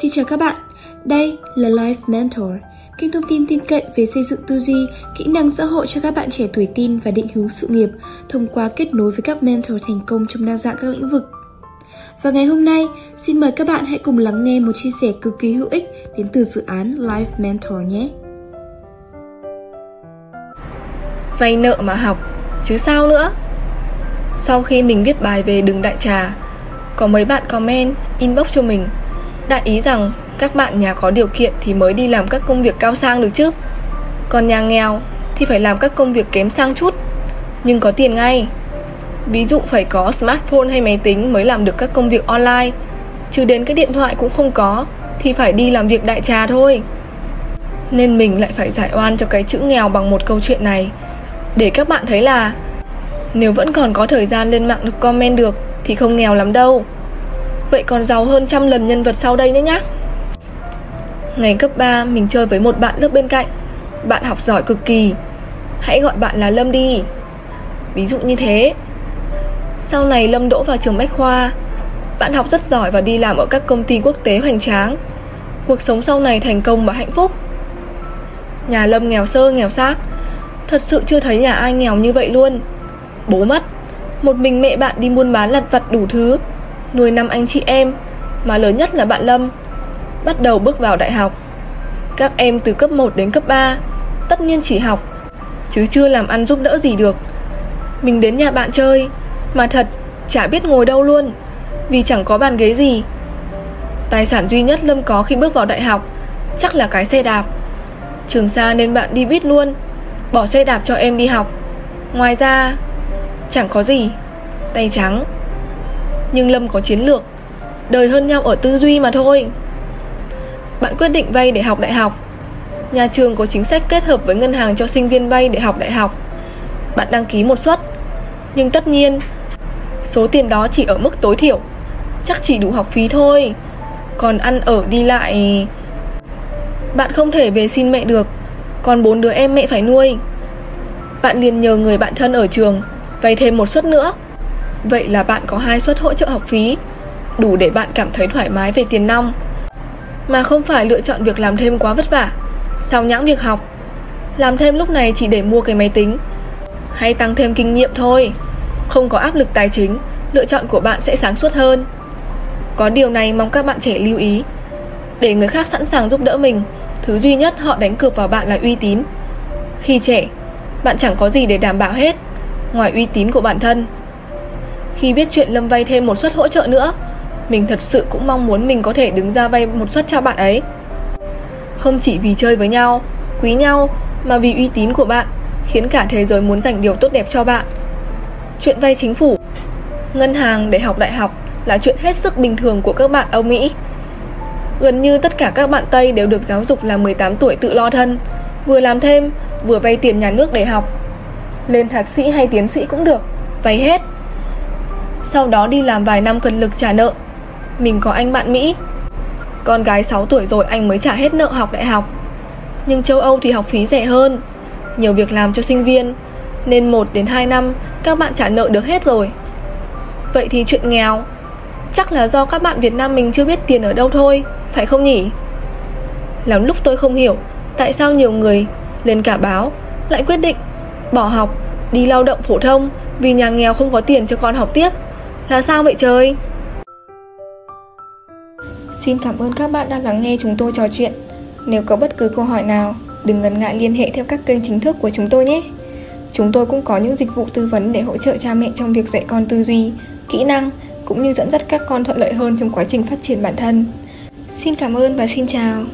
Xin chào các bạn, đây là Life Mentor, kênh thông tin tin cậy về xây dựng tư duy, kỹ năng xã hội cho các bạn trẻ tuổi tin và định hướng sự nghiệp thông qua kết nối với các mentor thành công trong đa dạng các lĩnh vực. Và ngày hôm nay, xin mời các bạn hãy cùng lắng nghe một chia sẻ cực kỳ hữu ích đến từ dự án Life Mentor nhé. Vay nợ mà học, chứ sao nữa? Sau khi mình viết bài về đừng đại trà, có mấy bạn comment, inbox cho mình Đại ý rằng các bạn nhà có điều kiện thì mới đi làm các công việc cao sang được chứ. Còn nhà nghèo thì phải làm các công việc kém sang chút, Nhưng có tiền ngay. Ví dụ phải có smartphone hay máy tính mới làm được các công việc online, Chứ đến cái điện thoại cũng không có Thì phải đi làm việc đại trà thôi. Nên mình lại phải giải oan cho cái chữ nghèo bằng một câu chuyện này, Để các bạn thấy là Nếu vẫn còn có thời gian lên mạng được comment được Thì không nghèo lắm đâu. Vậy còn giàu hơn trăm lần nhân vật sau đây nhé nhá. Ngày cấp 3 mình chơi với một bạn lớp bên cạnh. Bạn học giỏi cực kỳ. Hãy gọi bạn là Lâm đi. Ví dụ như thế. Sau này Lâm đỗ vào trường Bách Khoa. Bạn học rất giỏi và đi làm ở các công ty quốc tế hoành tráng. Cuộc sống sau này thành công và hạnh phúc. Nhà Lâm nghèo sơ, nghèo xác. Thật sự chưa thấy nhà ai nghèo như vậy luôn. Bố mất. Một mình mẹ bạn đi buôn bán lặt vặt đủ thứ nuôi năm anh chị em, mà lớn nhất là bạn Lâm. Bắt đầu bước vào đại học. Các em từ cấp 1 đến cấp 3, tất nhiên chỉ học, chứ chưa làm ăn giúp đỡ gì được. Mình đến nhà bạn chơi, mà thật chả biết ngồi đâu luôn, vì chẳng có bàn ghế gì. Tài sản duy nhất Lâm có khi bước vào đại học chắc là cái xe đạp. Trường xa nên bạn đi buýt luôn, bỏ xe đạp cho em đi học. Ngoài ra, chẳng có gì, tay trắng. Nhưng Lâm có chiến lược. Đời hơn nhau ở tư duy mà thôi. Bạn quyết định vay để học đại học. Nhà trường có chính sách kết hợp với ngân hàng cho sinh viên vay để học đại học. Bạn đăng ký một suất. Nhưng tất nhiên, Số tiền đó chỉ ở mức tối thiểu. Chắc chỉ đủ học phí thôi. Còn ăn ở đi lại, Bạn không thể về xin mẹ được. Còn bốn đứa em mẹ phải nuôi. Bạn liền nhờ người bạn thân ở trường Vay thêm một suất nữa. Vậy là bạn có hai suất hỗ trợ học phí, Đủ để bạn cảm thấy thoải mái về tiền nong. Mà không phải lựa chọn việc làm thêm quá vất vả. Sao nhãng việc học? Làm thêm lúc này chỉ để mua cái máy tính. Hay tăng thêm kinh nghiệm thôi. Không có áp lực tài chính, Lựa chọn của bạn sẽ sáng suốt hơn. Có điều này mong các bạn trẻ lưu ý. Để người khác sẵn sàng giúp đỡ mình, Thứ duy nhất họ đánh cược vào bạn là uy tín. Khi trẻ, Bạn chẳng có gì để đảm bảo hết, Ngoài uy tín của bản thân khi biết chuyện Lâm vay thêm một suất hỗ trợ nữa Mình thật sự cũng mong muốn mình có thể đứng ra vay một suất cho bạn ấy. Không chỉ vì chơi với nhau, quý nhau Mà vì uy tín của bạn Khiến cả thế giới muốn dành điều tốt đẹp cho bạn. Chuyện vay chính phủ Ngân hàng để học đại học Là chuyện hết sức bình thường của các bạn Âu Mỹ. Gần như tất cả các bạn Tây đều được giáo dục là 18 tuổi tự lo thân Vừa làm thêm, vừa vay tiền nhà nước để học. Lên thạc sĩ hay tiến sĩ cũng được Vay hết sau đó đi làm vài năm cần lực trả nợ. Mình có anh bạn Mỹ. Con gái 6 tuổi rồi anh mới trả hết nợ học đại học. Nhưng châu Âu thì học phí rẻ hơn, Nhiều việc làm cho sinh viên, Nên 1 đến 2 năm các bạn trả nợ được hết rồi. Vậy thì chuyện nghèo, Chắc là do các bạn Việt Nam mình chưa biết tiền ở đâu thôi, Phải không nhỉ? Lắm lúc tôi không hiểu Tại sao nhiều người lên cả báo Lại quyết định bỏ học, Đi lao động phổ thông Vì nhà nghèo không có tiền cho con học tiếp là sao vậy trời? Xin cảm ơn các bạn đã lắng nghe chúng tôi trò chuyện. Nếu có bất cứ câu hỏi nào, đừng ngần ngại liên hệ theo các kênh chính thức của chúng tôi nhé. Chúng tôi cũng có những dịch vụ tư vấn để hỗ trợ cha mẹ trong việc dạy con tư duy, kỹ năng cũng như dẫn dắt các con thuận lợi hơn trong quá trình phát triển bản thân. Xin cảm ơn và xin chào.